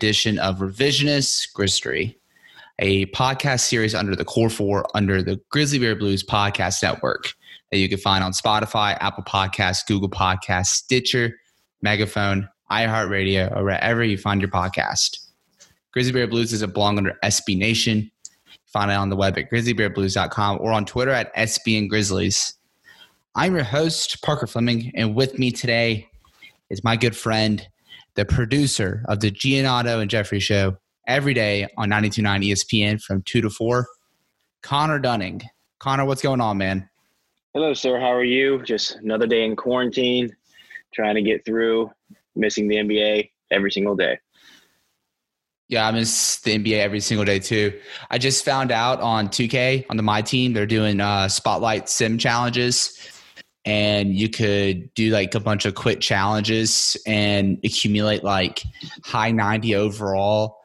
edition of Revisionist Grizzly, a podcast series under the Core Four under the Grizzly Bear Blues Podcast Network that you can find on Spotify, Apple Podcasts, Google Podcasts, Stitcher, Megaphone, iHeartRadio, or wherever you find your podcast. Grizzly Bear Blues is a blog under SB Nation. Find it on the web at grizzlybearblues.com or on Twitter at SB and Grizzlies. I'm your host, Parker Fleming, and with me today is my good friend, the producer of the Giannotto and Jeffrey Show every day on 92.9 ESPN from 2 to 4, Connor Dunning. Connor, what's going on, man? Hello, sir. How are you? Just another day in quarantine, trying to get through, missing the NBA every single day. Yeah, I miss the NBA every single day too. I just found out on 2K on the my team they're doing uh, spotlight sim challenges, and you could do like a bunch of quick challenges and accumulate like high 90 overall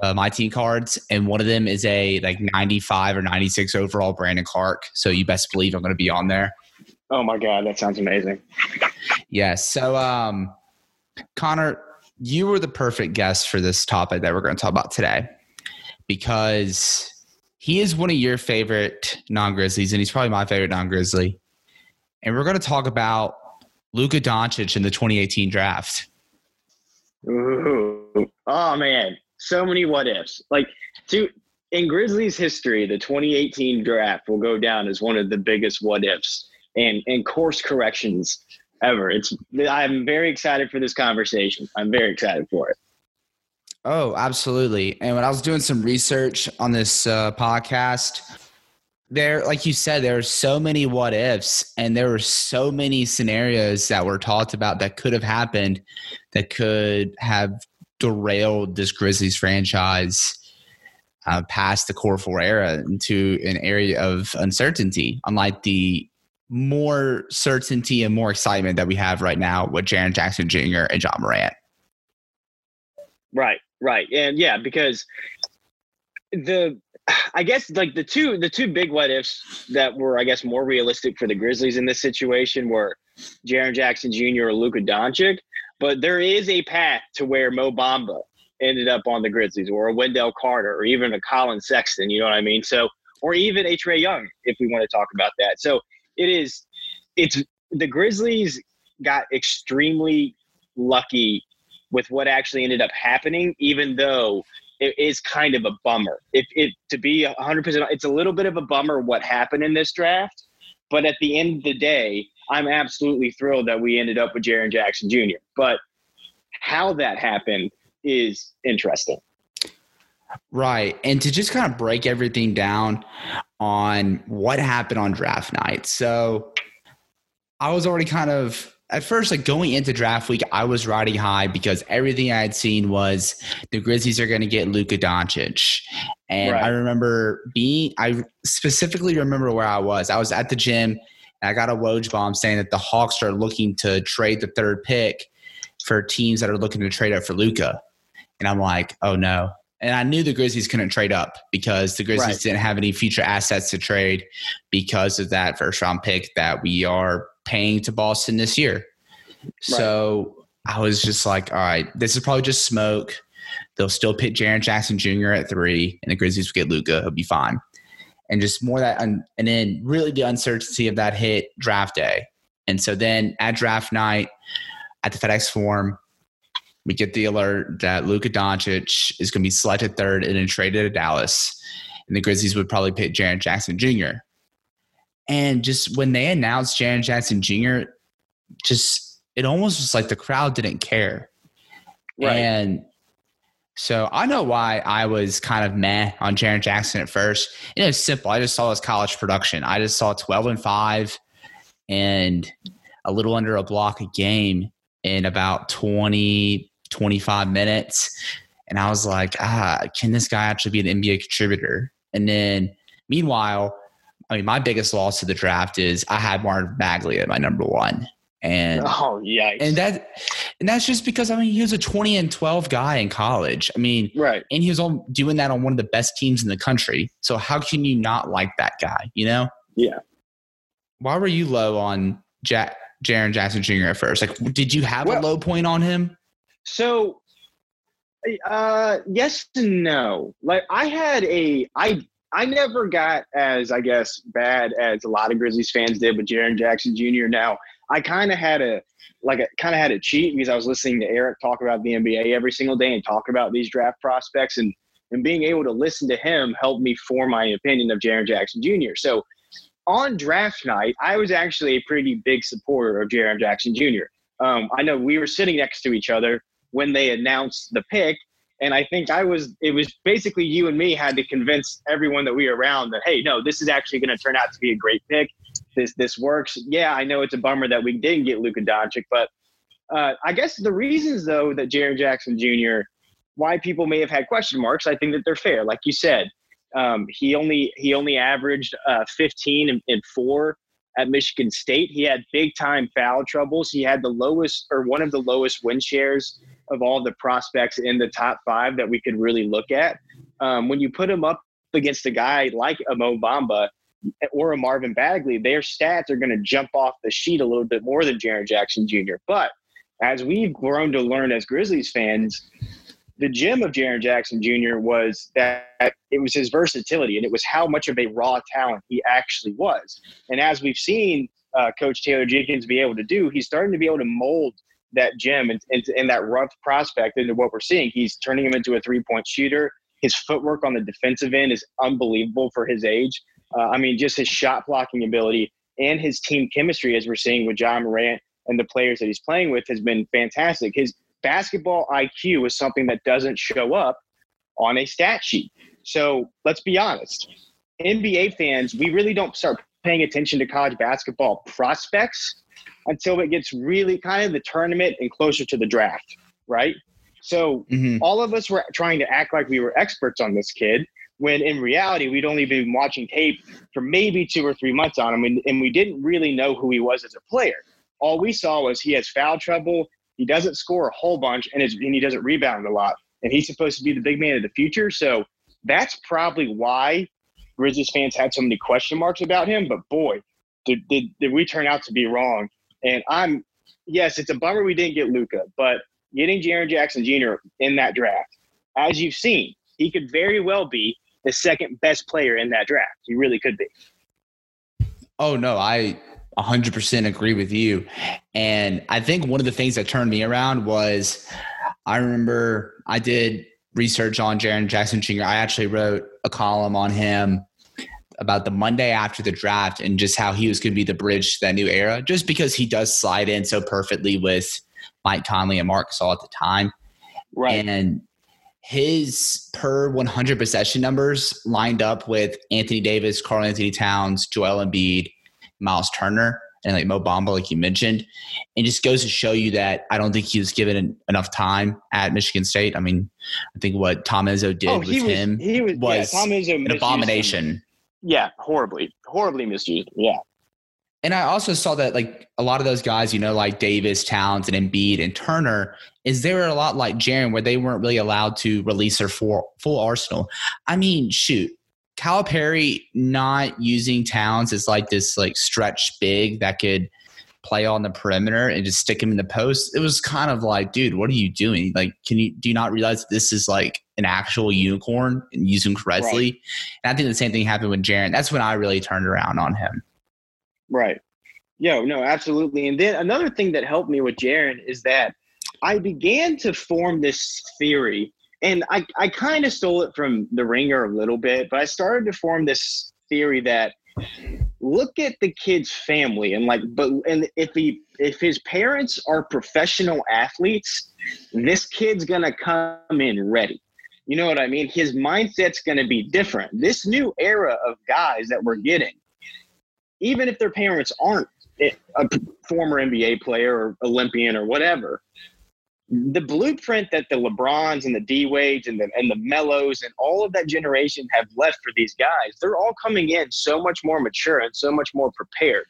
uh, my team cards, and one of them is a like 95 or 96 overall Brandon Clarke. So you best believe I'm going to be on there. Oh my god, that sounds amazing. Yes. Yeah, so, um, Connor, you were the perfect guest for this topic that we're going to talk about today because he is one of your favorite non Grizzlies, and he's probably my favorite non Grizzly. And we're going to talk about Luka Doncic in the 2018 draft. Ooh. Oh man, so many what ifs. Like to in Grizzlies history, the 2018 draft will go down as one of the biggest what ifs and and course corrections ever. It's I'm very excited for this conversation. I'm very excited for it. Oh, absolutely. And when I was doing some research on this uh, podcast, there, like you said, there are so many what ifs, and there were so many scenarios that were talked about that could have happened that could have derailed this Grizzlies franchise uh, past the core four era into an area of uncertainty, unlike the more certainty and more excitement that we have right now with Jaren Jackson Jr. and Ja Morant. Right, right. And yeah, because the I guess like the two the two big what ifs that were I guess more realistic for the Grizzlies in this situation were Jaren Jackson Jr. or Luka Doncic. But there is a path to where Mo Bamba ended up on the Grizzlies or a Wendell Carter or even a Collin Sexton, you know what I mean? So or even a Trae Young, if we want to talk about that. So it is it's the Grizzlies got extremely lucky with what actually ended up happening, even though it is kind of a bummer. If it to be 100%, it's a little bit of a bummer what happened in this draft. But at the end of the day, I'm absolutely thrilled that we ended up with Jaren Jackson Jr. But how that happened is interesting. Right. And to just kind of break everything down on what happened on draft night. So I was already kind of at first like going into draft week, I was riding high because everything I had seen was the Grizzlies are going to get Luka Doncic. And right. I remember being I specifically remember where I was. I was at the gym and I got a Woj bomb saying that the Hawks are looking to trade the third pick for teams that are looking to trade up for Luka. And I'm like, oh no, and I knew the Grizzlies couldn't trade up because the Grizzlies right. didn't have any future assets to trade because of that first round pick that we are paying to Boston this year. Right. So I was just like, all right, this is probably just smoke. They'll still pick Jaren Jackson Jr. at three, and the Grizzlies will get Luka. He'll be fine. And just more that, and then really the uncertainty of that hit draft day. And so then at draft night at the FedEx Forum, we get the alert that Luka Doncic is going to be selected third and then traded to Dallas. And the Grizzlies would probably pick Jaren Jackson Jr. And just when they announced Jaren Jackson Jr., just it almost was like the crowd didn't care. Right. And so I know why I was kind of meh on Jaren Jackson at first. It was simple. I just saw his college production. I just saw 12 and 5 and a little under a block a game in about 20, 25 minutes. And I was like, ah, can this guy actually be an NBA contributor? And then meanwhile, I mean, my biggest loss to the draft is I had Marvin Bagley at my number one. And oh yeah, and that and that's just because I mean he was a twenty and twelve guy in college. I mean, right, and he was on, doing that on one of the best teams in the country. So how can you not like that guy? You know? Yeah. Why were you low on Jack Jaren Jackson Jr. at first? Like, did you have well, a low point on him? So, uh, yes and no. Like I had a, I I never got as I guess bad as a lot of Grizzlies fans did with Jaren Jackson Jr. Now I kind of had a like a kind of had a cheat because I was listening to Eric talk about the NBA every single day and talk about these draft prospects and and being able to listen to him helped me form my opinion of Jaren Jackson Jr. So on draft night, I was actually a pretty big supporter of Jaren Jackson Jr. Um, I know we were sitting next to each other when they announced the pick, and I think I was, it was basically you and me had to convince everyone that we were around that, hey, no, this is actually going to turn out to be a great pick. This, this works. Yeah, I know it's a bummer that we didn't get Luka Doncic, but uh, I guess the reasons, though, that Jaren Jackson Jr., why people may have had question marks, I think that they're fair. Like you said, um, he only he only averaged uh, 15 and, and, four at Michigan State. He had big time foul troubles. He had the lowest or one of the lowest win shares of all the prospects in the top five that we could really look at. Um, when you put him up against a guy like a Mo Bamba or a Marvin Bagley, their stats are going to jump off the sheet a little bit more than Jaren Jackson Jr. But as we've grown to learn as Grizzlies fans, the gem of Jaren Jackson Jr. was that it was his versatility and it was how much of a raw talent he actually was. And as we've seen uh, Coach Taylor Jenkins be able to do, he's starting to be able to mold that gem and, and, and that rough prospect into what we're seeing. He's turning him into a three point shooter. His footwork on the defensive end is unbelievable for his age. Uh, I mean, just his shot blocking ability and his team chemistry, as we're seeing with Ja Morant and the players that he's playing with, has been fantastic. His basketball IQ is something that doesn't show up on a stat sheet. So let's be honest. NBA fans, we really don't start paying attention to college basketball prospects until it gets really kind of the tournament and closer to the draft, right? So mm-hmm. all of us were trying to act like we were experts on this kid when in reality we'd only been watching tape for maybe two or three months on him and, and we didn't really know who he was as a player. All we saw was he has foul trouble, he doesn't score a whole bunch, and, and he doesn't rebound a lot. And he's supposed to be the big man of the future. So that's probably why Grizzlies fans had so many question marks about him. But boy, did, did, did we turn out to be wrong. And I'm, yes, it's a bummer we didn't get Luka, but getting Jaren Jackson Jr. in that draft, as you've seen, he could very well be the second best player in that draft. He really could be. Oh no, I 100% agree with you. And I think one of the things that turned me around was I remember I did research on Jaren Jackson Jr. I actually wrote a column on him about the Monday after the draft and just how he was going to be the bridge to that new era, just because he does slide in so perfectly with Mike Conley and Marc Gasol at the time. Right. And his per 100 possession numbers lined up with Anthony Davis, Karl-Anthony Towns, Joel Embiid, Miles Turner and like Mo Bamba, like you mentioned, and just goes to show you that I don't think he was given enough time at Michigan State. I mean, I think what Tom Izzo did oh, with was, him he was, was yeah, an abomination. Yeah, horribly, horribly misused. Yeah. And I also saw that like a lot of those guys, you know, like Davis, Towns, and Embiid and Turner, is they were a lot like Jaren, where they weren't really allowed to release their full full arsenal. I mean, shoot, Calipari not using Towns is like this like stretch big that could play on the perimeter and just stick him in the post. It was kind of like, dude, what are you doing? Like, can you do you not realize this is like an actual unicorn and use him correctly? Right. And I think the same thing happened with Jaren. That's when I really turned around on him. Right. Yo, no, absolutely. And then another thing that helped me with Jaren is that I began to form this theory and I, I kind of stole it from the ringer a little bit, but I started to form this theory that look at the kid's family and like but and if he if his parents are professional athletes, this kid's gonna come in ready. You know what I mean? His mindset's gonna be different. This new era of guys that we're getting, even if their parents aren't a former NBA player or Olympian or whatever, the blueprint that the LeBrons and the D Wades and the and the Melos and all of that generation have left for these guys, they're all coming in so much more mature and so much more prepared.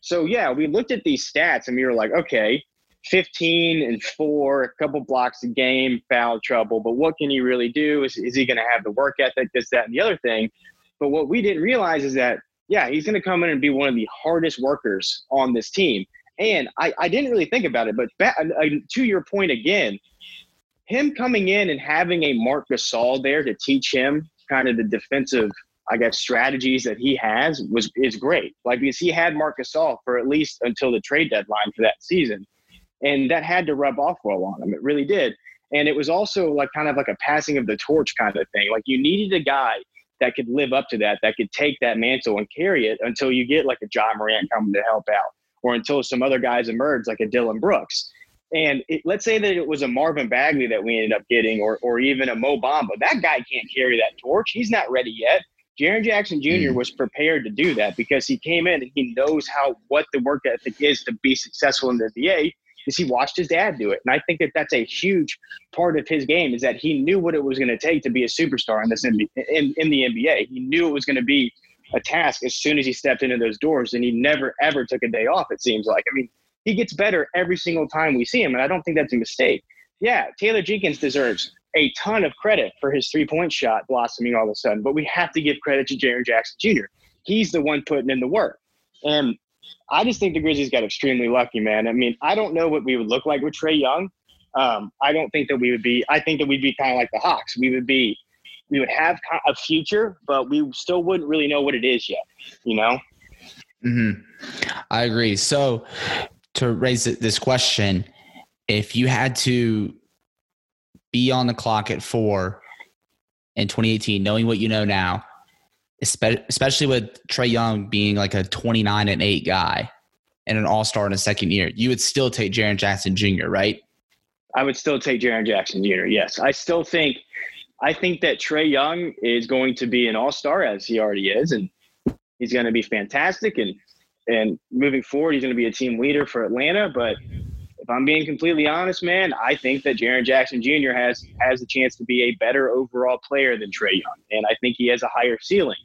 So yeah, we looked at these stats and we were like, okay, 15 and four, a couple blocks a game, foul trouble, but what can he really do? Is, is he going to have the work ethic, this, that, and the other thing? But what we didn't realize is that, yeah, he's going to come in and be one of the hardest workers on this team. And I, I didn't really think about it, but back, uh, to your point again, him coming in and having a Marc Gasol there to teach him kind of the defensive, I guess, strategies that he has was is great. Like because he had Marc Gasol for at least until the trade deadline for that season, and that had to rub off well on him. It really did. And it was also like kind of like a passing of the torch kind of thing. Like you needed a guy that could live up to that, that could take that mantle and carry it until you get like a Ja Morant coming to help out, or until some other guys emerge like a Dillon Brooks. And it, let's say that it was a Marvin Bagley that we ended up getting, or or even a Mo Bamba. That guy can't carry that torch. He's not ready yet. Jaren Jackson Jr. Mm. was prepared to do that because he came in and he knows how what the work ethic is to be successful in the NBA because he watched his dad do it. And I think that that's a huge part of his game is that he knew what it was going to take to be a superstar in this in, in, in the NBA. He knew it was going to be a task as soon as he stepped into those doors, and he never ever took a day off. It seems like. I mean, he gets better every single time we see him, and I don't think that's a mistake. Yeah, Taylor Jenkins deserves a ton of credit for his three point shot blossoming all of a sudden, but we have to give credit to Jaren Jackson Jr. He's the one putting in the work. And I just think the Grizzlies got extremely lucky, man. I mean, I don't know what we would look like with Trae Young. Um, I don't think that we would be. I think that we'd be kind of like the Hawks. We would be. We would have a future, but we still wouldn't really know what it is yet. You know. Hmm. I agree. So, to raise this question, if you had to be on the clock at four in 2018, knowing what you know now, especially with Trae Young being like a 29 and 8 guy and an all star in a second year, you would still take Jaren Jackson Jr., right? I would still take Jaren Jackson Jr., yes. I still think. I think that Trae Young is going to be an all star as he already is, and he's going to be fantastic. And and moving forward, he's going to be a team leader for Atlanta. But if I'm being completely honest, man, I think that Jaren Jackson Jr. has has a chance to be a better overall player than Trae Young, and I think he has a higher ceiling,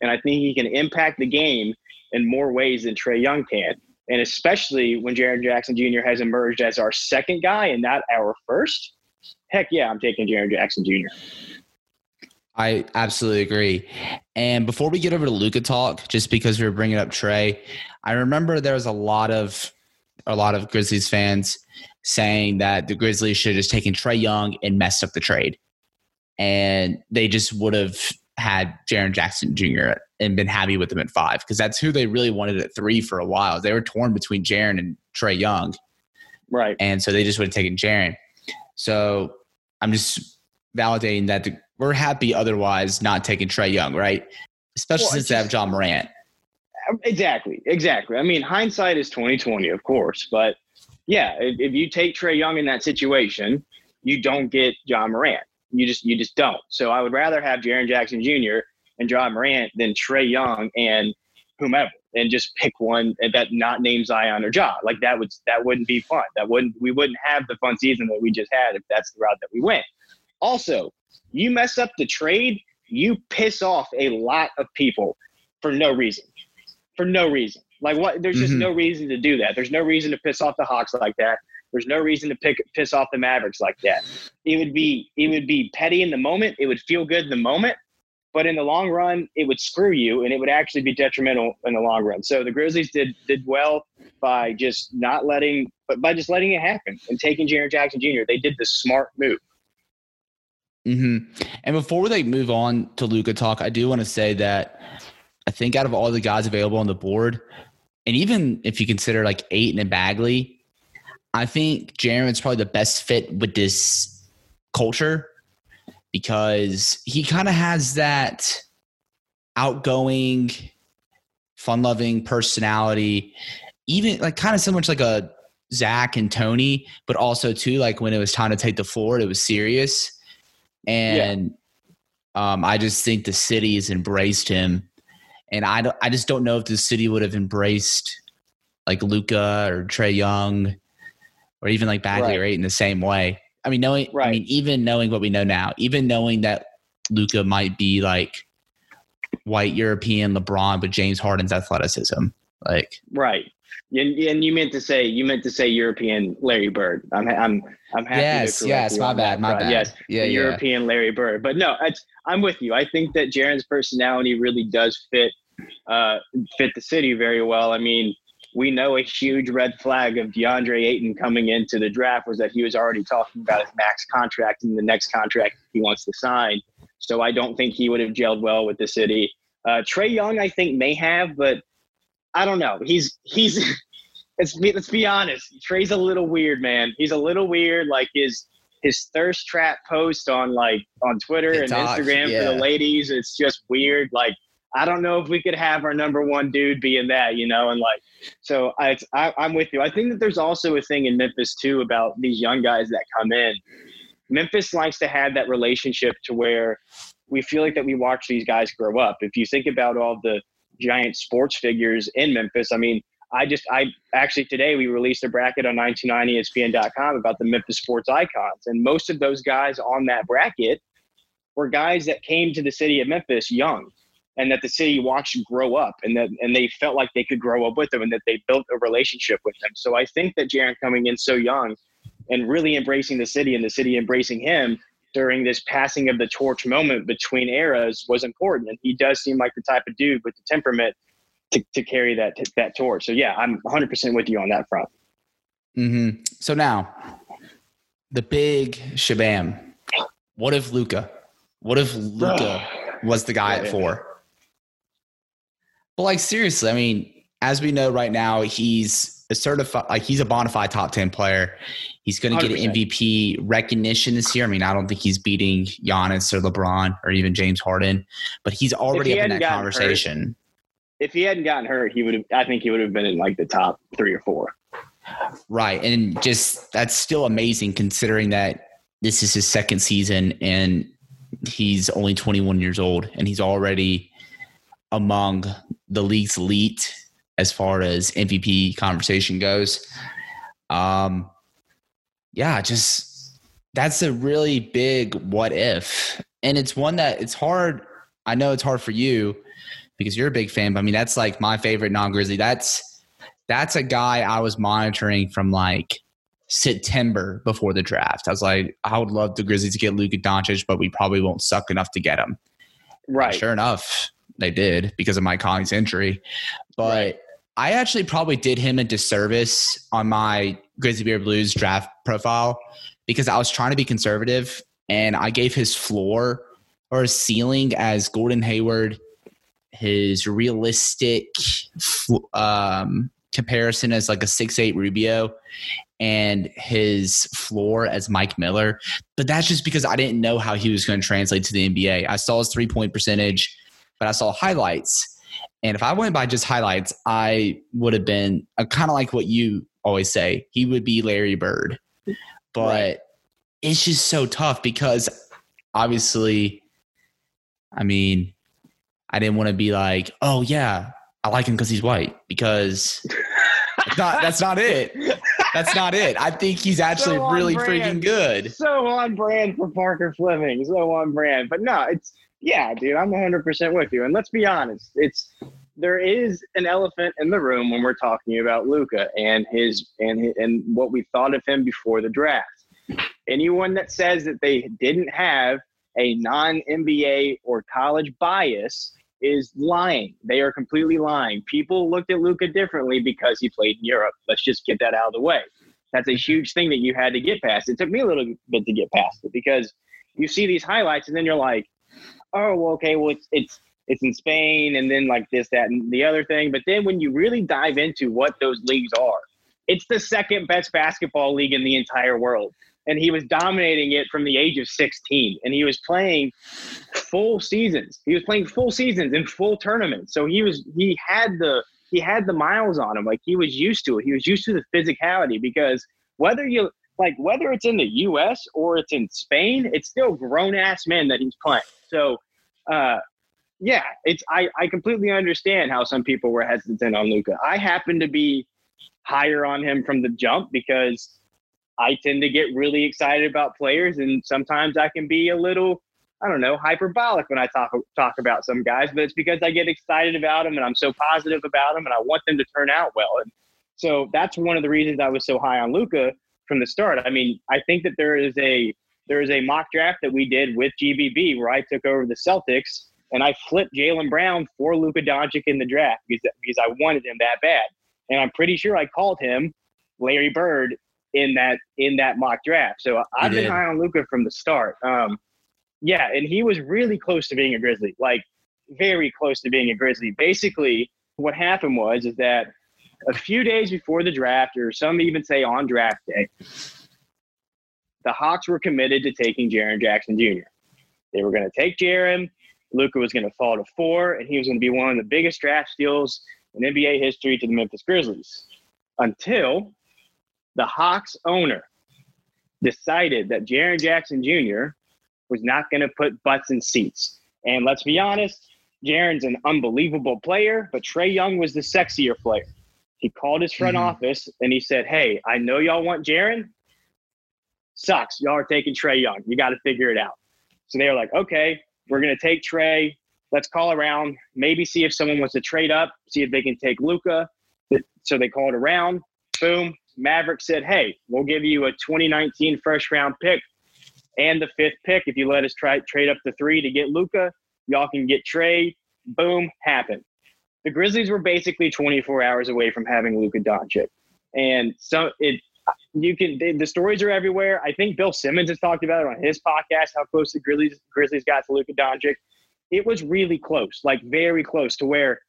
and I think he can impact the game in more ways than Trae Young can, and especially when Jaren Jackson Jr. has emerged as our second guy and not our first. Heck yeah, I'm taking Jaren Jackson Jr. I absolutely agree. And before we get over to Luka talk, just because we were bringing up Trae, I remember there was a lot of a lot of Grizzlies fans saying that the Grizzlies should have just taken Trae Young and messed up the trade. And they just would have had Jaren Jackson Jr. and been happy with him at five because that's who they really wanted at three for a while. They were torn between Jaren and Trae Young. Right. And so they just would have taken Jaren. So I'm just validating that the, we're happy otherwise not taking Trae Young, right? Especially well, since they have Ja Morant. Exactly, exactly. I mean, hindsight is twenty twenty, of course, but yeah, if, if, you take Trae Young in that situation, you don't get Ja Morant. You just you just don't. So I would rather have Jaren Jackson Jr. and Ja Morant than Trae Young and whomever, and just pick one that not named Zion or Ja. Like that would that wouldn't be fun. That wouldn't we wouldn't have the fun season that we just had if that's the route that we went. Also, you mess up the trade, you piss off a lot of people for no reason for no reason. Like what? There's just mm-hmm. no reason to do that. There's no reason to piss off the Hawks like that. There's no reason to pick piss off the Mavericks like that. It would be it would be petty in the moment. It would feel good in the moment, but in the long run, it would screw you, and it would actually be detrimental in the long run. So the Grizzlies did did well by just not letting, but by just letting it happen and taking Jaren Jackson Jr. They did the smart move. Hmm. And before like move on to Luka talk, I do want to say that I think out of all the guys available on the board, and even if you consider like Ayton and Bagley, I think Jaren's probably the best fit with this culture because he kind of has that outgoing, fun loving personality, even like kind of so much like a Zach and Tony, but also too like when it was time to take the floor, it was serious. And yeah. um, I just think the city has embraced him and I don't, I just don't know if the city would have embraced like Luka or Trae Young or even like Bagley right. or Ayton the same way. I mean, knowing, right. I mean, even knowing what we know now, even knowing that Luka might be like white European LeBron, but James Harden's athleticism, like right. And, and you meant to say you meant to say European Larry Bird. I'm I'm I'm happy. Yes, yes, my bad, my bad. Yes, yeah, yeah. European Larry Bird. But no, I'm with you. I think that Jaren's personality really does fit uh, fit the city very well. I mean, we know a huge red flag of DeAndre Ayton coming into the draft was that he was already talking about his max contract and the next contract he wants to sign. So I don't think he would have gelled well with the city. Uh, Trae Young, I think, may have, but I don't know. He's he's. let's be let's be honest. Trae's a little weird, man. He's a little weird. Like his his thirst trap post on like on Twitter TikTok, and Instagram yeah. for the ladies. It's just weird. Like I don't know if we could have our number one dude being that, you know, and like, so I, I, I'm with you. I think that there's also a thing in Memphis too about these young guys that come in. Memphis likes to have that relationship to where we feel like that we watch these guys grow up. If you think about all the giant sports figures in Memphis, I mean, I just, I actually today we released a bracket on 929ESPN.com about the Memphis sports icons. And most of those guys on that bracket were guys that came to the city of Memphis young and that the city watched grow up and that and they felt like they could grow up with them and that they built a relationship with them. So I think that Jaren coming in so young and really embracing the city and the city embracing him during this passing of the torch moment between eras was important. And he does seem like the type of dude with the temperament to, to carry that that torch. So yeah, I'm 100% with you on that front. Mm-hmm. So now, the big shabam. What if Luka? What if Luka was the guy at four? But like seriously, I mean, as we know right now, he's a certified like he's a bona fide top ten player. He's going to get an MVP recognition this year. I mean, I don't think he's beating Giannis or LeBron or even James Harden, but he's already he up in that conversation. Hurt, if he hadn't gotten hurt, he would have. I think he would have been in like the top three or four. Right, and just that's still amazing considering that this is his second season and he's only 21 years old and he's already among the league's elite as far as MVP conversation goes. Um, yeah, just that's a really big what if, and it's one that it's hard. I know it's hard for you because you're a big fan, but I mean that's like my favorite non-Grizzly. That's that's a guy I was monitoring from like September before the draft. I was like, I would love the Grizzlies to get Luka Doncic, but we probably won't suck enough to get him. Right. And sure enough, they did because of Mike Conley's injury. But right. I actually probably did him a disservice on my Grizzly Bear Blues draft profile because I was trying to be conservative and I gave his floor or his ceiling as Gordon Hayward, his realistic um, comparison as like a six eight Rubio, and his floor as Mike Miller. But that's just because I didn't know how he was going to translate to the NBA. I saw his three point percentage but I saw highlights. And if I went by just highlights, I would have been uh, kind of like what you always say. He would be Larry Bird. But right. it's just so tough because obviously, I mean, I didn't want to be like, oh, yeah, I like him because he's white because that's not, that's not it. That's not it. I think he's actually so really brand. freaking good. So on brand for Parker Fleming. So on brand. But no, it's yeah, dude, I'm 100% with you. And let's be honest, it's there is an elephant in the room when we're talking about Luka and his and and what we thought of him before the draft. Anyone that says that they didn't have a non-NBA or college bias is lying. They are completely lying. People looked at Luka differently because he played in Europe. Let's just get that out of the way. That's a mm-hmm. huge thing that you had to get past. It took me a little bit to get past it because you see these highlights and then you're like, oh, well, okay, well, it's it's it's in Spain, and then like this, that, and the other thing. But then when you really dive into what those leagues are, it's the second best basketball league in the entire world. And he was dominating it from the age of 16. And he was playing full seasons. He was playing full seasons in full tournaments. So he was he had the he had the miles on him. Like he was used to it. He was used to the physicality because whether you like whether it's in the US or it's in Spain, it's still grown ass men that he's playing. So, uh, yeah, it's I, I completely understand how some people were hesitant on Luka. I happen to be higher on him from the jump because I tend to get really excited about players, and sometimes I can be a little, I don't know, hyperbolic when I talk talk about some guys. But it's because I get excited about them, and I'm so positive about them, and I want them to turn out well. And so that's one of the reasons I was so high on Luka from the start. I mean, I think that there is a there is a mock draft that we did with GBB where I took over the Celtics and I flipped Jaylen Brown for Luka Doncic in the draft because, because I wanted him that bad. and I'm pretty sure I called him Larry Bird in that in that mock draft. So I've been high on Luka from the start. Um, yeah, and he was really close to being a Grizzly, like very close to being a Grizzly. Basically, what happened was is that a few days before the draft, or some even say on draft day, the Hawks were committed to taking Jaren Jackson Jr. They were going to take Jaren. Luka was going to fall to four, and he was going to be one of the biggest draft steals in NBA history to the Memphis Grizzlies. Until the Hawks owner decided that Jaren Jackson Jr. was not going to put butts in seats. And let's be honest, Jaren's an unbelievable player, but Trae Young was the sexier player. He called his front mm-hmm. office and he said, Hey, I know y'all want Jaren. Sucks. Y'all are taking Trae Young. You got to figure it out. So they were like, Okay, we're going to take Trae. Let's call around, maybe see if someone wants to trade up, see if they can take Luka. So they called around. Boom. Maverick said, Hey, we'll give you a 2019 first round pick and the fifth pick if you let us try trade up the three to get Luka. Y'all can get Trae. Boom, happened. The Grizzlies were basically 24 hours away from having Luka Doncic, and so it. You can the stories are everywhere. I think Bill Simmons has talked about it on his podcast how close the Grizzlies Grizzlies got to Luka Doncic. It was really close, like very close to where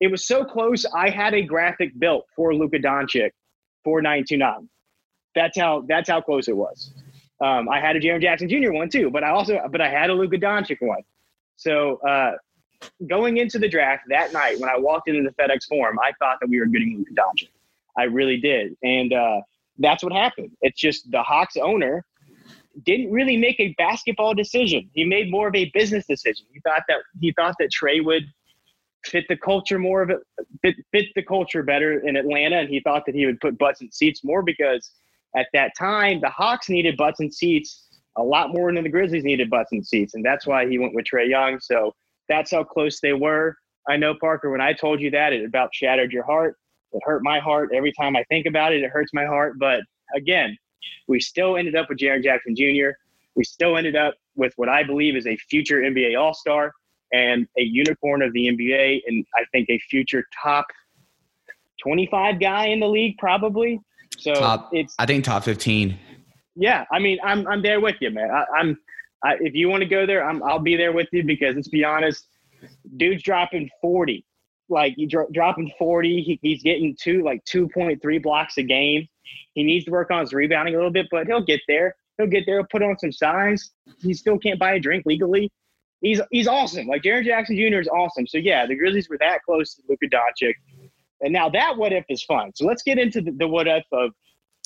it was so close. I had a graphic built for Luka Doncic for 929. That's how that's how close it was. Um, I had a Jaren Jackson Jr. one too, but I also but I had a Luka Doncic one. So uh, going into the draft that night, when I walked into the FedEx Forum, I thought that we were getting Luka Doncic. I really did, and uh, that's what happened. It's just the Hawks owner didn't really make a basketball decision. He made more of a business decision. He thought that he thought that Trae would fit the culture more of it, fit, fit the culture better in Atlanta, and he thought that he would put butts in seats more because at that time the Hawks needed butts and seats a lot more than the Grizzlies needed butts and seats, and that's why he went with Trae Young. So that's how close they were. I know Parker. When I told you that, it about shattered your heart. It hurt my heart every time I think about it. It hurts my heart. But again, we still ended up with Jaren Jackson Jr. We still ended up with what I believe is a future NBA All Star and a unicorn of the NBA, and I think a future top 25 guy in the league, probably. So top, it's I think top 15 yeah, I mean, I'm I'm there with you, man. I, am if you want to go there, I'm I'll be there with you because let's be honest, dude's dropping 40, like he dro- dropping 40. He, he's getting two like 2.3 blocks a game. He needs to work on his rebounding a little bit, but he'll get there. He'll get there. He'll put on some size. He still can't buy a drink legally. He's he's awesome. Like Jaren Jackson Jr. is awesome. So yeah, the Grizzlies were that close to Luka Doncic. And now that what if is fun. So let's get into the, the what if of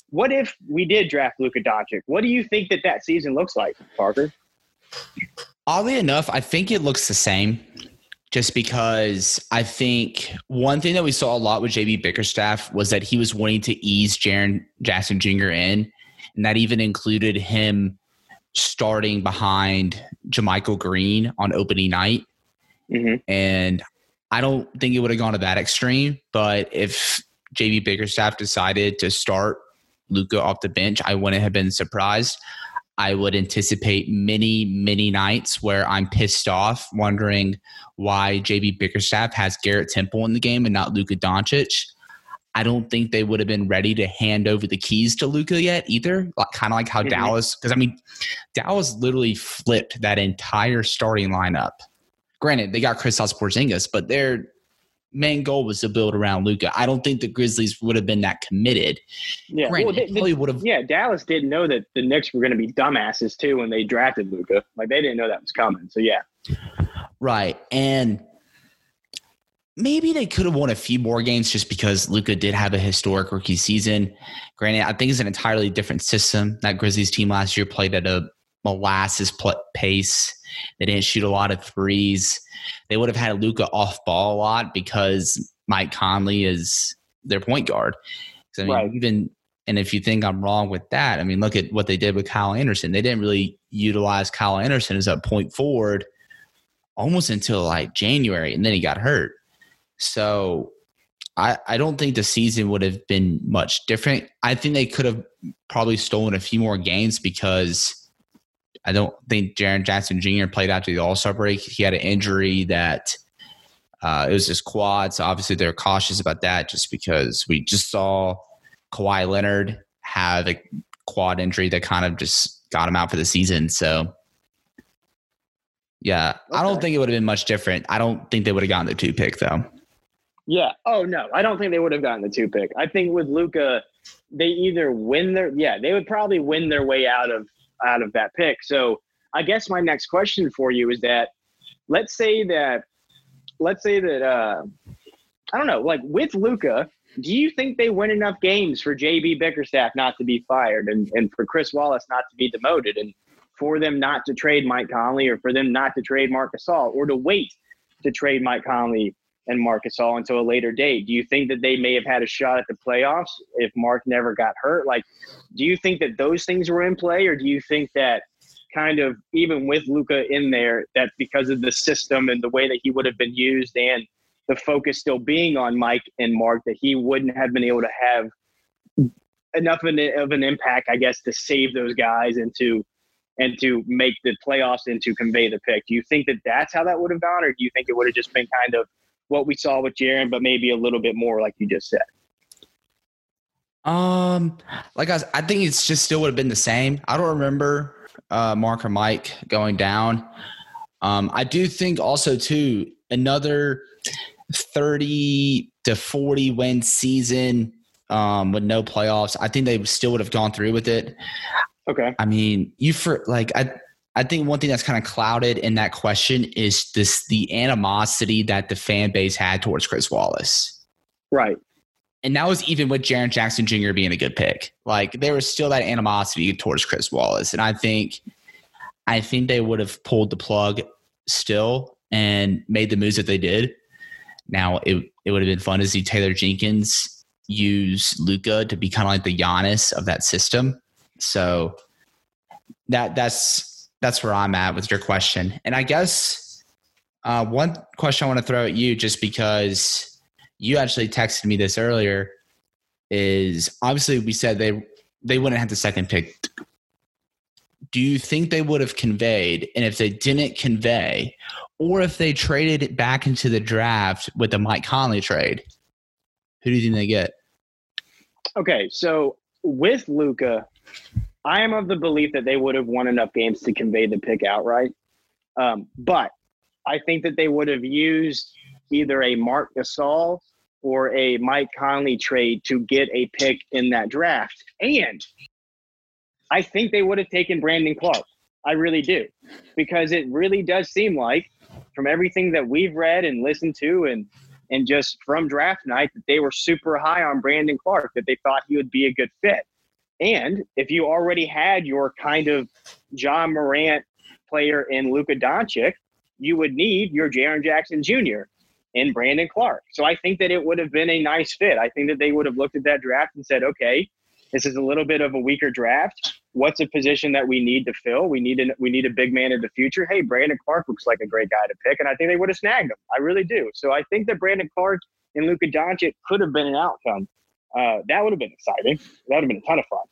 what if we did draft Luka Doncic? What do you think that that season looks like, Parker? Oddly enough, I think it looks the same. Just because I think one thing that we saw a lot with JB Bickerstaff was that he was wanting to ease Jaren Jackson Jr. in, and that even included him starting behind JaMychal Green on opening night. Mm-hmm. And I don't think it would have gone to that extreme, but if JB Bickerstaff decided to start Luka off the bench, I wouldn't have been surprised. I would anticipate many, many nights where I'm pissed off, wondering why JB Bickerstaff has Garrett Temple in the game and not Luka Doncic. I don't think they would have been ready to hand over the keys to Luka yet either. Like, kind of like how mm-hmm. Dallas, because I mean, Dallas literally flipped that entire starting lineup. Granted, they got Kristaps Porzingis, but they're main goal was to build around Luka. I don't think the Grizzlies would have been that committed. Yeah, Granted, well, they, probably would have. Yeah, Dallas didn't know that the Knicks were going to be dumbasses too when they drafted Luka. Like they didn't know that was coming. So yeah, right. And maybe they could have won a few more games just because Luka did have a historic rookie season. Granted, I think it's an entirely different system. That Grizzlies team last year played at a molasses pace. They didn't shoot a lot of threes. They would have had Luka off ball a lot because Mike Conley is their point guard. I mean, right. even and if you think I'm wrong with that, I mean, look at what they did with Kyle Anderson. They didn't really utilize Kyle Anderson as a point forward almost until like January, and then he got hurt. So I, I don't think the season would have been much different. I think they could have probably stolen a few more games because I don't think Jaren Jackson Jr. played after the All Star break. He had an injury that Uh, it was just quad, so obviously they're cautious about that, just because we just saw Kawhi Leonard have a quad injury that kind of just got him out for the season. So, yeah, okay. I don't think it would have been much different. I don't think they would have gotten the two pick though. Yeah. Oh no, I don't think they would have gotten the two pick. I think with Luka, they either win their yeah, they would probably win their way out of out of that pick. So I guess my next question for you is that let's say that let's say that uh I don't know, like with Luka, do you think they win enough games for JB Bickerstaff not to be fired and, and for Chris Wallace not to be demoted and for them not to trade Mike Conley or for them not to trade Marc Gasol or to wait to trade Mike Conley and Marc All until a later date? Do you think that they may have had a shot at the playoffs if Marc never got hurt? Like, do you think that those things were in play, or do you think that kind of even with Luka in there, that because of the system and the way that he would have been used and the focus still being on Mike and Marc, that he wouldn't have been able to have enough of an, of an impact, I guess, to save those guys and to and to make the playoffs and to convey the pick. Do you think that that's how that would have gone, or do you think it would have just been kind of what we saw with Jaren, but maybe a little bit more, like you just said? Um, like I, I think it's just still would have been the same. I don't remember uh, Marc or Mike going down. Um, I do think also too another thirty to forty win season um, with no playoffs. I think they still would have gone through with it. Okay. I mean, you for like I I think one thing that's kind of clouded in that question is this the animosity that the fan base had towards Chris Wallace. Right. And that was even with Jaren Jackson Jr. being a good pick. Like there was still that animosity towards Chris Wallace. And I think I think they would have pulled the plug still and made the moves that they did. Now it it would have been fun to see Taylor Jenkins use Luka to be kind of like the Giannis of that system. So that that's that's where I'm at with your question. And I guess uh, one question I want to throw at you, just because you actually texted me this earlier, is obviously we said they they wouldn't have the second pick. Do you think they would have conveyed? And if they didn't convey, or if they traded it back into the draft with the Mike Conley trade, who do you think they get? Okay, so with Luka, I am of the belief that they would have won enough games to convey the pick outright. Um, but I think that they would have used either a Marc Gasol or a Mike Conley trade to get a pick in that draft. And I think they would have taken Brandon Clarke. I really do. Because it really does seem like, from everything that we've read and listened to and and just from draft night, that they were super high on Brandon Clarke, that they thought he would be a good fit. And if you already had your kind of Ja Morant player in Luka Doncic, you would need your Jaren Jackson Jr. in Brandon Clarke. So I think that it would have been a nice fit. I think that they would have looked at that draft and said, okay, this is a little bit of a weaker draft. What's a position that we need to fill? We need a, we need a big man in the future. Hey, Brandon Clarke looks like a great guy to pick, and I think they would have snagged him. I really do. So I think that Brandon Clarke and Luka Doncic could have been an outcome. Uh, that would have been exciting. That would have been a ton of fun.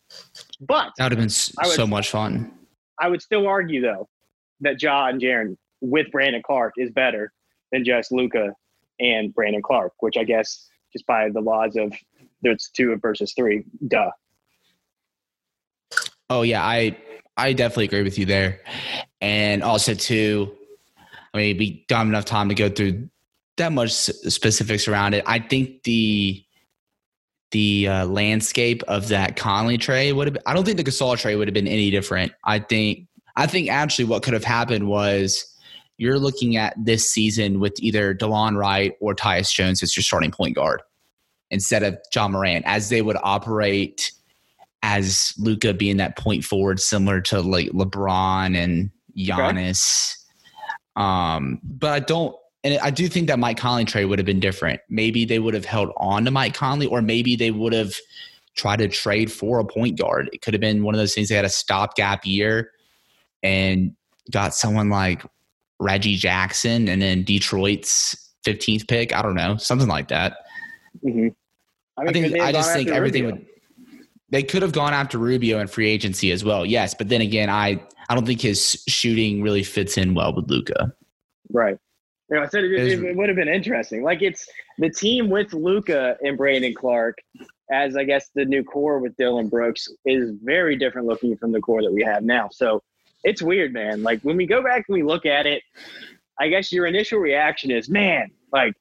But that would have been would, so much fun. I would still argue though that Ja and Jaren with Brandon Clarke is better than just Luka and Brandon Clarke, which I guess just by the laws of there's two versus three, duh. Oh yeah, I I definitely agree with you there, and also too. I mean, we don't have enough time to go through that much specifics around it. I think the the uh, landscape of that Conley trade would have. Been, I don't think the Gasol trade would have been any different. I think. I think actually what could have happened was you're looking at this season with either Delon Wright or Tyus Jones as your starting point guard instead of Ja Morant, as they would operate as Luka being that point forward, similar to like LeBron and Giannis. Okay. Um, but I don't and I do think that Mike Conley trade would have been different. Maybe they would have held on to Mike Conley, or maybe they would have tried to trade for a point guard. It could have been one of those things they had a stopgap year and got someone like Reggie Jackson and then Detroit's 15th pick. I don't know, something like that. Mm-hmm. I, mean, I think I just think everything Rubio. would. They could have gone after Rubio and free agency as well. Yes, but then again, I I don't think his shooting really fits in well with Luka. Right. You know, I said it, it, it would have been interesting. Like it's the team with Luka and Brandon Clarke as I guess the new core with Dillon Brooks is very different looking from the core that we have now. So it's weird, man. Like when we go back and we look at it, I guess your initial reaction is, man, like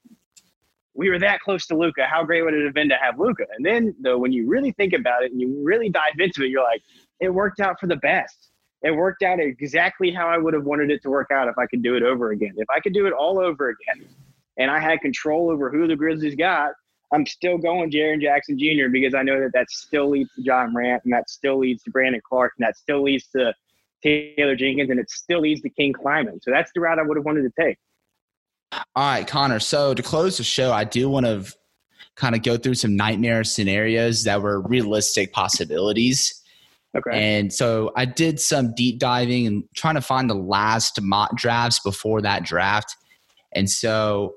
we were that close to Luka. How great would it have been to have Luka? And then though, when you really think about it and you really dive into it, you're like, it worked out for the best. It worked out exactly how I would have wanted it to work out if I could do it over again. If I could do it all over again and I had control over who the Grizzlies got, I'm still going Jaren Jackson Jr. because I know that that still leads to Ja Morant and that still leads to Brandon Clarke and that still leads to Taylor Jenkins and it still leads to King Kleiman. So that's the route I would have wanted to take. All right, Connor. So to close the show, I do want to kind of go through some nightmare scenarios that were realistic possibilities. Okay. And so I did some deep diving and trying to find the last mock drafts before that draft. And so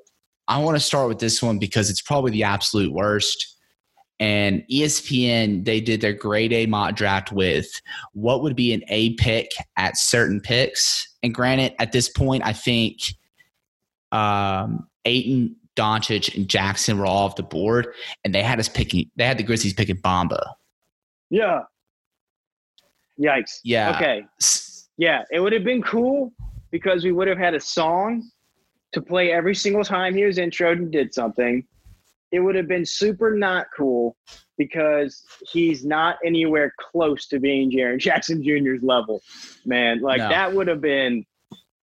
I want to start with this one because it's probably the absolute worst. And ESPN, they did their grade A mock draft with what would be an A pick at certain picks. And granted, at this point, I think um, Ayton, Doncic, and Jackson were all off the board, and they had us picking. They had the Grizzlies picking Bamba. Yeah. Yikes. Yeah. Okay. Yeah, it would have been cool because we would have had a song to play every single time he was introed and did something. It would have been super not cool because he's not anywhere close to being Jaren Jackson Jr.'s level, man. Like no. that would have been,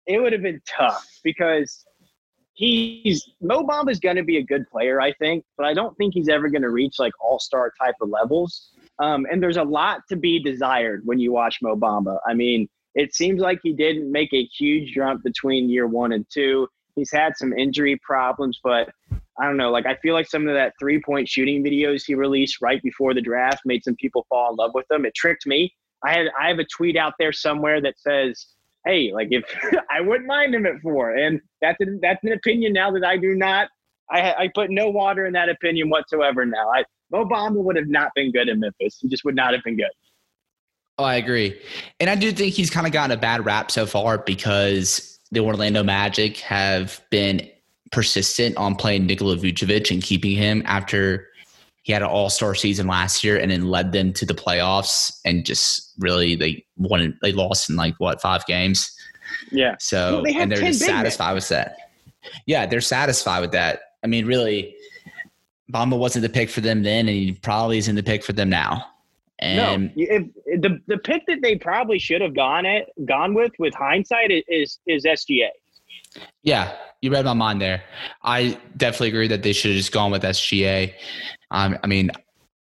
it would have been tough because he's Mo Bamba is going to be a good player, I think, but I don't think he's ever going to reach like all star type of levels. Um, and there's a lot to be desired when you watch Mo Bamba. I mean, it seems like he didn't make a huge jump between year one and two. He's had some injury problems, but I don't know. Like I feel like some of that three point shooting videos he released right before the draft made some people fall in love with him. It tricked me. I had I have a tweet out there somewhere that says, "Hey, like if I wouldn't mind him at four. and that's an, that's an opinion now that I do not. I I put no water in that opinion whatsoever. Now, I Mo Bamba would have not been good in Memphis. He just would not have been good. Oh, I agree, and I do think he's kind of gotten a bad rap so far because the Orlando Magic have been persistent on playing Nikola Vucevic and keeping him after he had an all star season last year and then led them to the playoffs and just really they won they lost in like what five games. Yeah. So well, and they're just satisfied men. with that. Yeah, they're satisfied with that. I mean, really, Bamba wasn't the pick for them then, and he probably isn't the pick for them now. And no, if, the the pick that they probably should have gone at gone with with hindsight is is SGA. Yeah, you read my mind there. I definitely agree that they should have just gone with SGA. Um, I mean,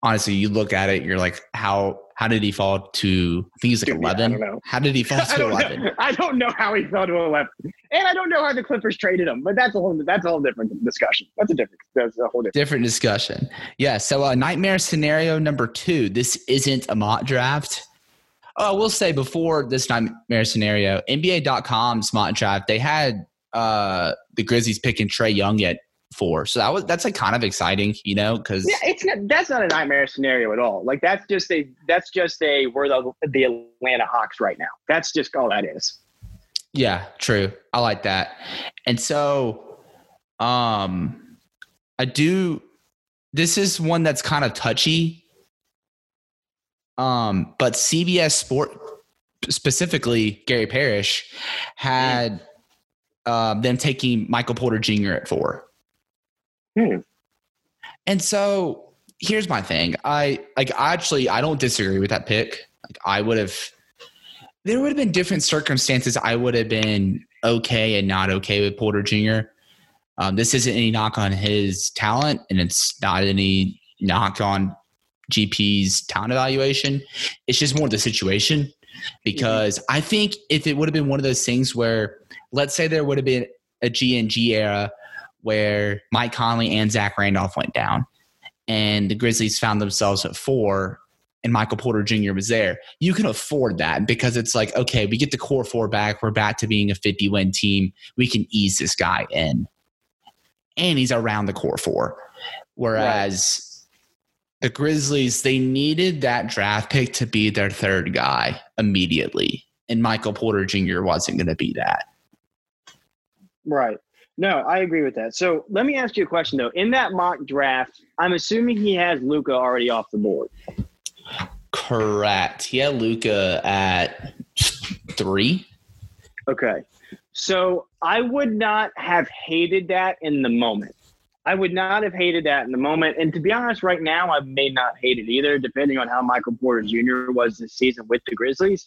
honestly, you look at it, you're like, how how did he fall to? I think he's like Dude, eleven. Yeah, how did he fall to eleven? Know. I don't know how he fell to eleven, and I don't know how the Clippers traded him. But that's a whole that's a whole different discussion. That's a different that's a whole different different discussion. Yeah. So, uh, nightmare scenario number two. This isn't a mock draft. Oh, I will say before this nightmare scenario, NBA.com's mock draft, they had uh, the Grizzlies picking Trae Young at four. So that was that's like kind of exciting, you know, because yeah, it's not that's not a nightmare scenario at all. Like that's just a that's just a we're the the Atlanta Hawks right now. That's just all that is. Yeah, true. I like that. And so um I do this is one that's kind of touchy. Um, but CBS Sport specifically Gary Parrish had uh, them taking Michael Porter Jr. at four. Hmm. And so here's my thing. I like actually I don't disagree with that pick. Like I would have there would have been different circumstances I would have been okay and not okay with Porter Jr. Um, this isn't any knock on his talent, and it's not any knock on GP's talent evaluation. It's just more the situation because mm-hmm. I think if it would have been one of those things where, let's say, there would have been a G era where Mike Conley and Zach Randolph went down, and the Grizzlies found themselves at four, and Michael Porter Jr. was there. You can afford that because it's like, okay, we get the core four back. We're back to being a 50 win team. We can ease this guy in. And he's around the core four. Whereas right. the Grizzlies, they needed that draft pick to be their third guy immediately. And Michael Porter Jr. wasn't going to be that. Right. No, I agree with that. So let me ask you a question though. In that mock draft, I'm assuming he has Luka already off the board. Correct. He had Luka at three. Okay. So I would not have hated that in the moment. I would not have hated that in the moment. And to be honest, right now, I may not hate it either, depending on how Michael Porter Jr. was this season with the Grizzlies.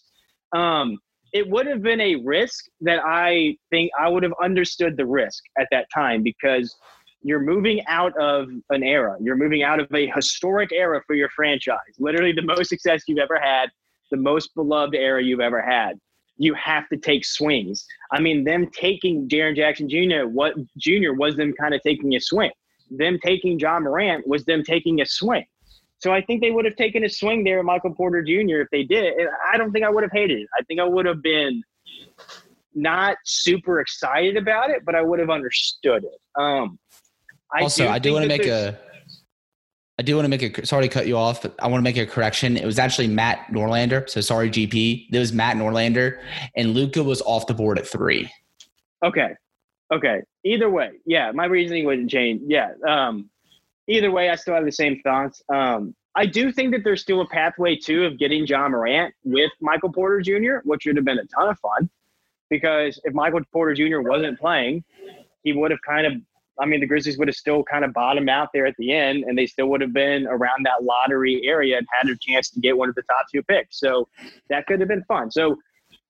Um, it would have been a risk that I think I would have understood the risk at that time because you're moving out of an era. You're moving out of a historic era for your franchise. Literally the most success you've ever had, the most beloved era you've ever had. You have to take swings. I mean, them taking Jaren Jackson Jr. what Jr. was them kind of taking a swing. Them taking Ja Morant was them taking a swing. So I think they would have taken a swing there, Michael Porter Jr. if they did. I don't think I would have hated it. I think I would have been not super excited about it, but I would have understood it. Um, I also, I do want to make a. I do want to make a. Sorry to cut you off, but I want to make a correction. It was actually Matt Norlander. So sorry, GP. It was Matt Norlander, and Luka was off the board at three. Okay. Okay. Either way, yeah, my reasoning wouldn't change. Yeah. Um, either way, I still have the same thoughts. Um, I do think that there's still a pathway too of getting Ja Morant with Michael Porter Jr., which would have been a ton of fun. Because if Michael Porter Jr. wasn't playing, he would have kind of I mean, the Grizzlies would have still kind of bottomed out there at the end, and they still would have been around that lottery area and had a chance to get one of the top two picks. So that could have been fun. So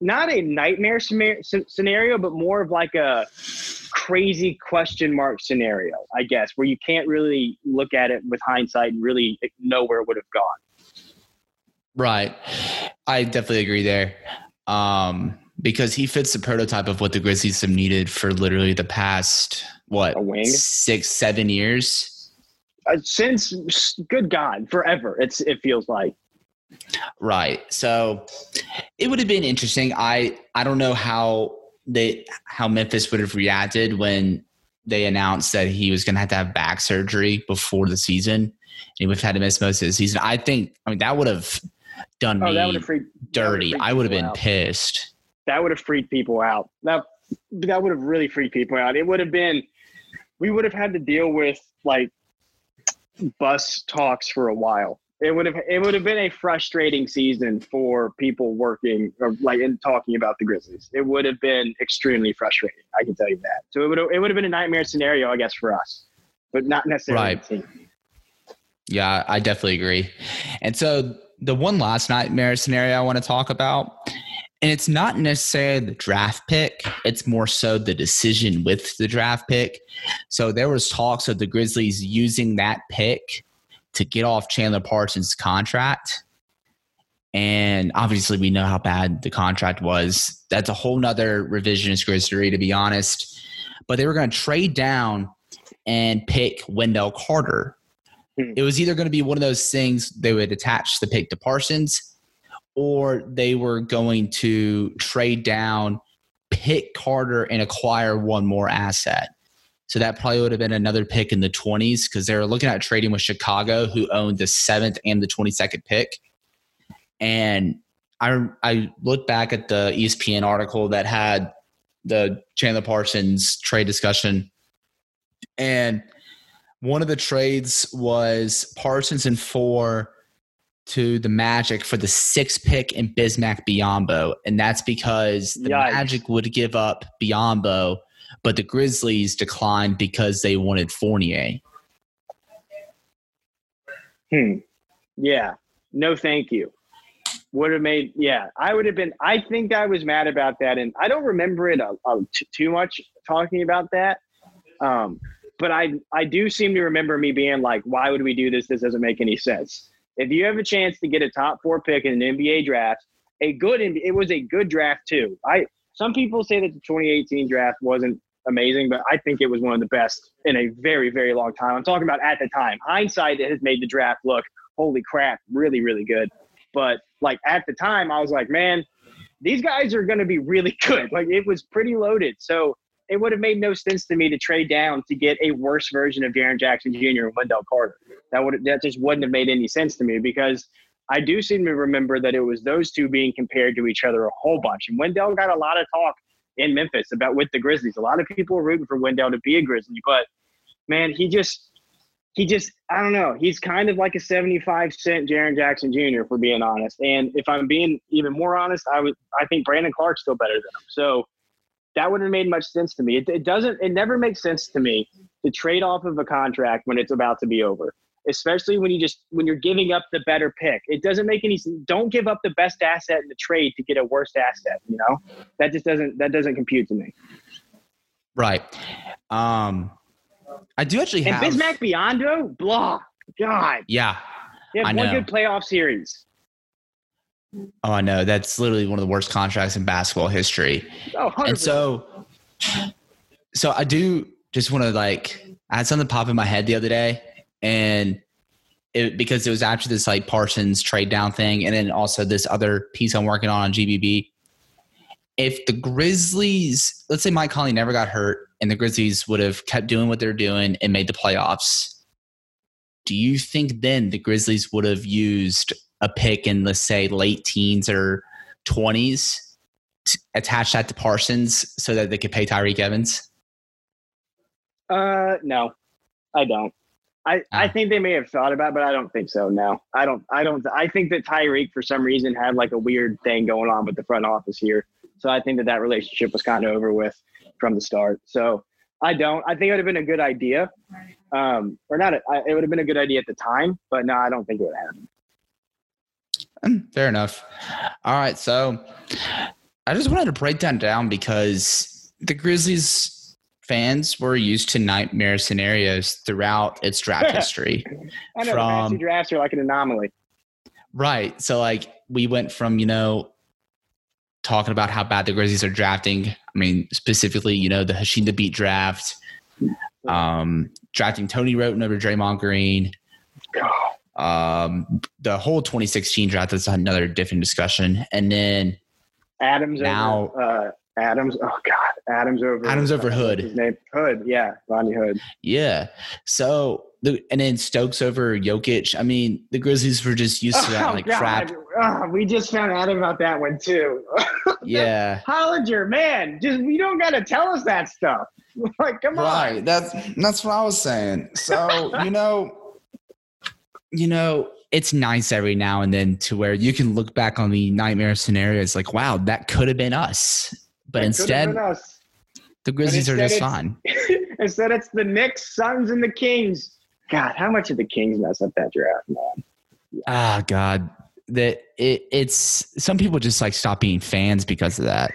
not a nightmare scenario, but more of like a crazy question mark scenario, I guess, where you can't really look at it with hindsight and really know where it would have gone. Right. I definitely agree there. Um, because he fits the prototype of what the Grizzlies have needed for literally the past what six, seven years. Uh, since good God, forever. It's it feels like. Right. So it would have been interesting. I I don't know how they how Memphis would have reacted when they announced that he was going to have to have back surgery before the season. He would have had to miss most of the season. I think. I mean, that would have done oh, me freaked, dirty. I would have been out. pissed. That would have freaked people out. That that would have really freaked people out. It would have been. We would have had to deal with like bus talks for a while it would have it would have been a frustrating season for people working or like in talking about the Grizzlies. It would have been extremely frustrating. I can tell you that. So it would have, it would have been a nightmare scenario, I guess, for us, but not necessarily right. Yeah, I definitely agree. And so the one last nightmare scenario I want to talk about, and it's not necessarily the draft pick; it's more so the decision with the draft pick. So there was talks of the Grizzlies using that pick to get off Chandler Parsons' contract. And obviously, we know how bad the contract was. That's a whole nother revisionist history, to be honest. But they were going to trade down and pick Wendell Carter. Hmm. It was either going to be one of those things they would attach the pick to Parsons, or they were going to trade down, pick Carter, and acquire one more asset. So that probably would have been another pick in the 20s because they were looking at trading with Chicago, who owned the seventh and the 22nd pick. And I I looked back at the ESPN article that had the Chandler Parsons trade discussion, and one of the trades was Parsons and four to the Magic for the sixth pick in Bismack Biyombo, and that's because the Yikes. Magic would give up Biyombo but the Grizzlies declined because they wanted Fournier. Hmm. Yeah. No, thank you. Would have made. Yeah, I would have been. I think I was mad about that, and I don't remember it a, a, t- too much talking about that. Um, but I I do seem to remember me being like, "Why would we do this? This doesn't make any sense." If you have a chance to get a top four pick in an NBA draft, a good it was a good draft too. I some people say that the 2018 draft wasn't amazing, but I think it was one of the best in a very, very long time. I'm talking about at the time. Hindsight has made the draft look, holy crap, really, really good. But like at the time, I was like, man, these guys are going to be really good. Like it was pretty loaded. So it would have made no sense to me to trade down to get a worse version of Jaren Jackson Jr. and Wendell Carter. That would that just wouldn't have made any sense to me because I do seem to remember that it was those two being compared to each other a whole bunch. And Wendell got a lot of talk in Memphis about with the Grizzlies. A lot of people were rooting for Wendell to be a Grizzly, but man, he just he just I don't know. He's kind of like a 75 cent Jaren Jackson Jr. for being honest. And if I'm being even more honest, I would I think Brandon Clarke's still better than him. So that wouldn't have made much sense to me. It, it doesn't. It never makes sense to me to trade off of a contract when it's about to be over, especially when you just when you're giving up the better pick. It doesn't make any sense. Don't give up the best asset in the trade to get a worst asset. You know that just doesn't that doesn't compute to me. Right. Um, I do actually have and Bismack Biyombo, blah, God, Yeah. Yeah. one know. good playoff series. Oh, I know. That's literally one of the worst contracts in basketball history. Oh, 100%. And so, so I do just want to like, I had something pop in my head the other day, and it because it was after this like Parsons trade down thing, and then also this other piece I'm working on on GBB. If the Grizzlies, let's say Mike Conley never got hurt, and the Grizzlies would have kept doing what they're doing and made the playoffs, do you think then the Grizzlies would have used a pick in, let's say, late teens or 20s t- attach that to Parsons so that they could pay Tyreke Evans? Uh, no, I don't. I, I think they may have thought about, it, but I don't think so. No, I don't. I don't. I think that Tyreke, for some reason, had like a weird thing going on with the front office here. So I think that that relationship was kind of over with from the start. So I don't. I think it would have been a good idea, um, or not. A, I- it would have been a good idea at the time, but no, I don't think it would happen. Mm, Fair enough. All right, so I just wanted to break that down because the Grizzlies fans were used to nightmare scenarios throughout its draft history. I know From- the drafts are like an anomaly. Right. So like we went from, you know, talking about how bad the Grizzlies are drafting. I mean, specifically, you know, the Hasheem Thabeet draft, um, drafting Tony Wroten over Draymond Green, um, the whole 2016 draft. That's another different discussion. And then Adams Now- over uh, Adams. Oh God, Adams over Adams over uh, Hood. His name Hood. Yeah, Rodney Hood. yeah, so the and then Stokes over Jokic. I mean, the Grizzlies were just used to that like crap. Oh, we just found out about that one too. Yeah. Hollinger, man, just you don't got to tell us that stuff. Like, come Right. on. That's that's what I was saying. So you know, you know, it's nice every now and then to where you can look back on the nightmare scenarios like, wow, that could have been us. But instead, the Grizzlies are just fine. Instead, it's the Knicks, Suns, and the Kings. God, how much did the Kings mess up that draft, man? Ah, God. That it, it's some people just like stop being fans because of that.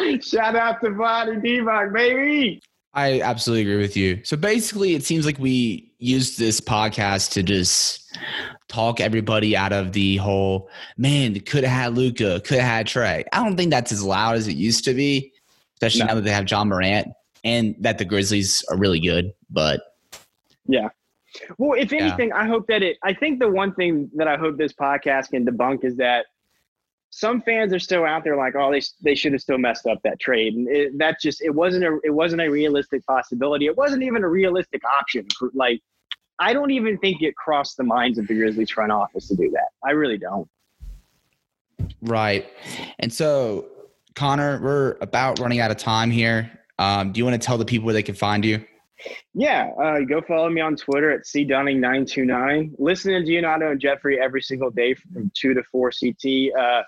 Shout out to Vonnie Divac, baby. I absolutely agree with you. So basically, it seems like we used this podcast to just talk everybody out of the whole man. Could have had Luka, could have had Trae. I don't think that's as loud as it used to be, especially No. now that they have John Morant and that the Grizzlies are really good. But Yeah. Well, if Yeah. anything, I hope that it. I think the one thing that I hope this podcast can debunk is that some fans are still out there like, oh, they they should have still messed up that trade, and it, that just it wasn't a it wasn't a realistic possibility. It wasn't even a realistic option. For, like, I don't even think it crossed the minds of the Grizzlies front office to do that. I really don't. right, and so Connor, we're about running out of time here. Um, do you want to tell the people where they can find you? Yeah, uh, go follow me on Twitter at cdunning929. Listen to Giannato and Jeffrey every single day from 2 to 4 CT. Uh,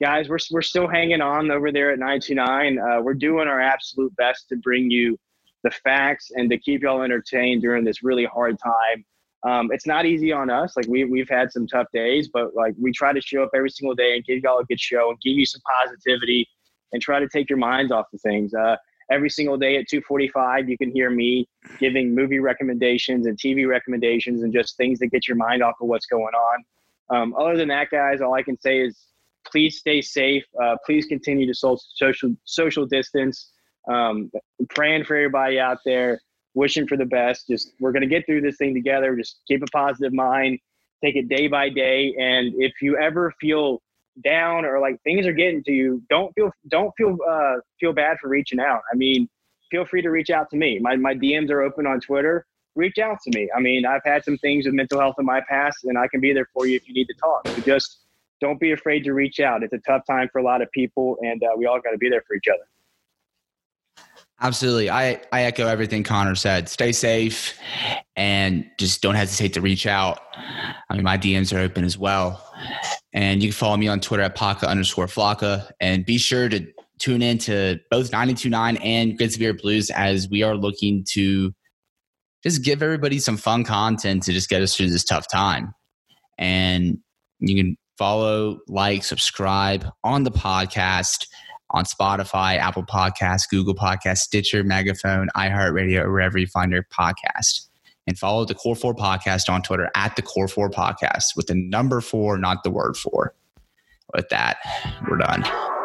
guys, we're, we're still hanging on over there at 929. Uh, we're doing our absolute best to bring you the facts and to keep y'all entertained during this really hard time. Um, it's not easy on us. Like we, we've had some tough days, but like we try to show up every single day and give y'all a good show and give you some positivity and try to take your minds off of things. Uh, every single day at 245, you can hear me giving movie recommendations and TV recommendations and just things that get your mind off of what's going on. Um, other than that, guys, all I can say is please stay safe. Uh, please continue to so- social social distance. Um, praying for everybody out there, wishing for the best. Just we're gonna get through this thing together. Just keep a positive mind. Take it day by day. And if you ever feel down or like things are getting to you, don't feel don't feel uh, feel bad for reaching out. I mean, feel free to reach out to me. My, my DMs are open on Twitter. Reach out to me. I mean, I've had some things with mental health in my past, and I can be there for you if you need to talk. Just don't be afraid to reach out. It's a tough time for a lot of people, and uh, we all got to be there for each other. Absolutely. I, I echo everything Connor said. Stay safe and just don't hesitate to reach out. I mean, my DMs are open as well. And you can follow me on Twitter at Paka underscore Flocka. And be sure to tune in to both 929 and Grizzly Bear Blues as we are looking to just give everybody some fun content to just get us through this tough time. And you can follow, like, subscribe on the podcast on Spotify, Apple Podcasts, Google Podcasts, Stitcher, Megaphone, iHeartRadio, or wherever you find your podcast. And follow the Core 4 podcast on Twitter at the Core 4 podcast with the number four, not the word four. With that, we're done.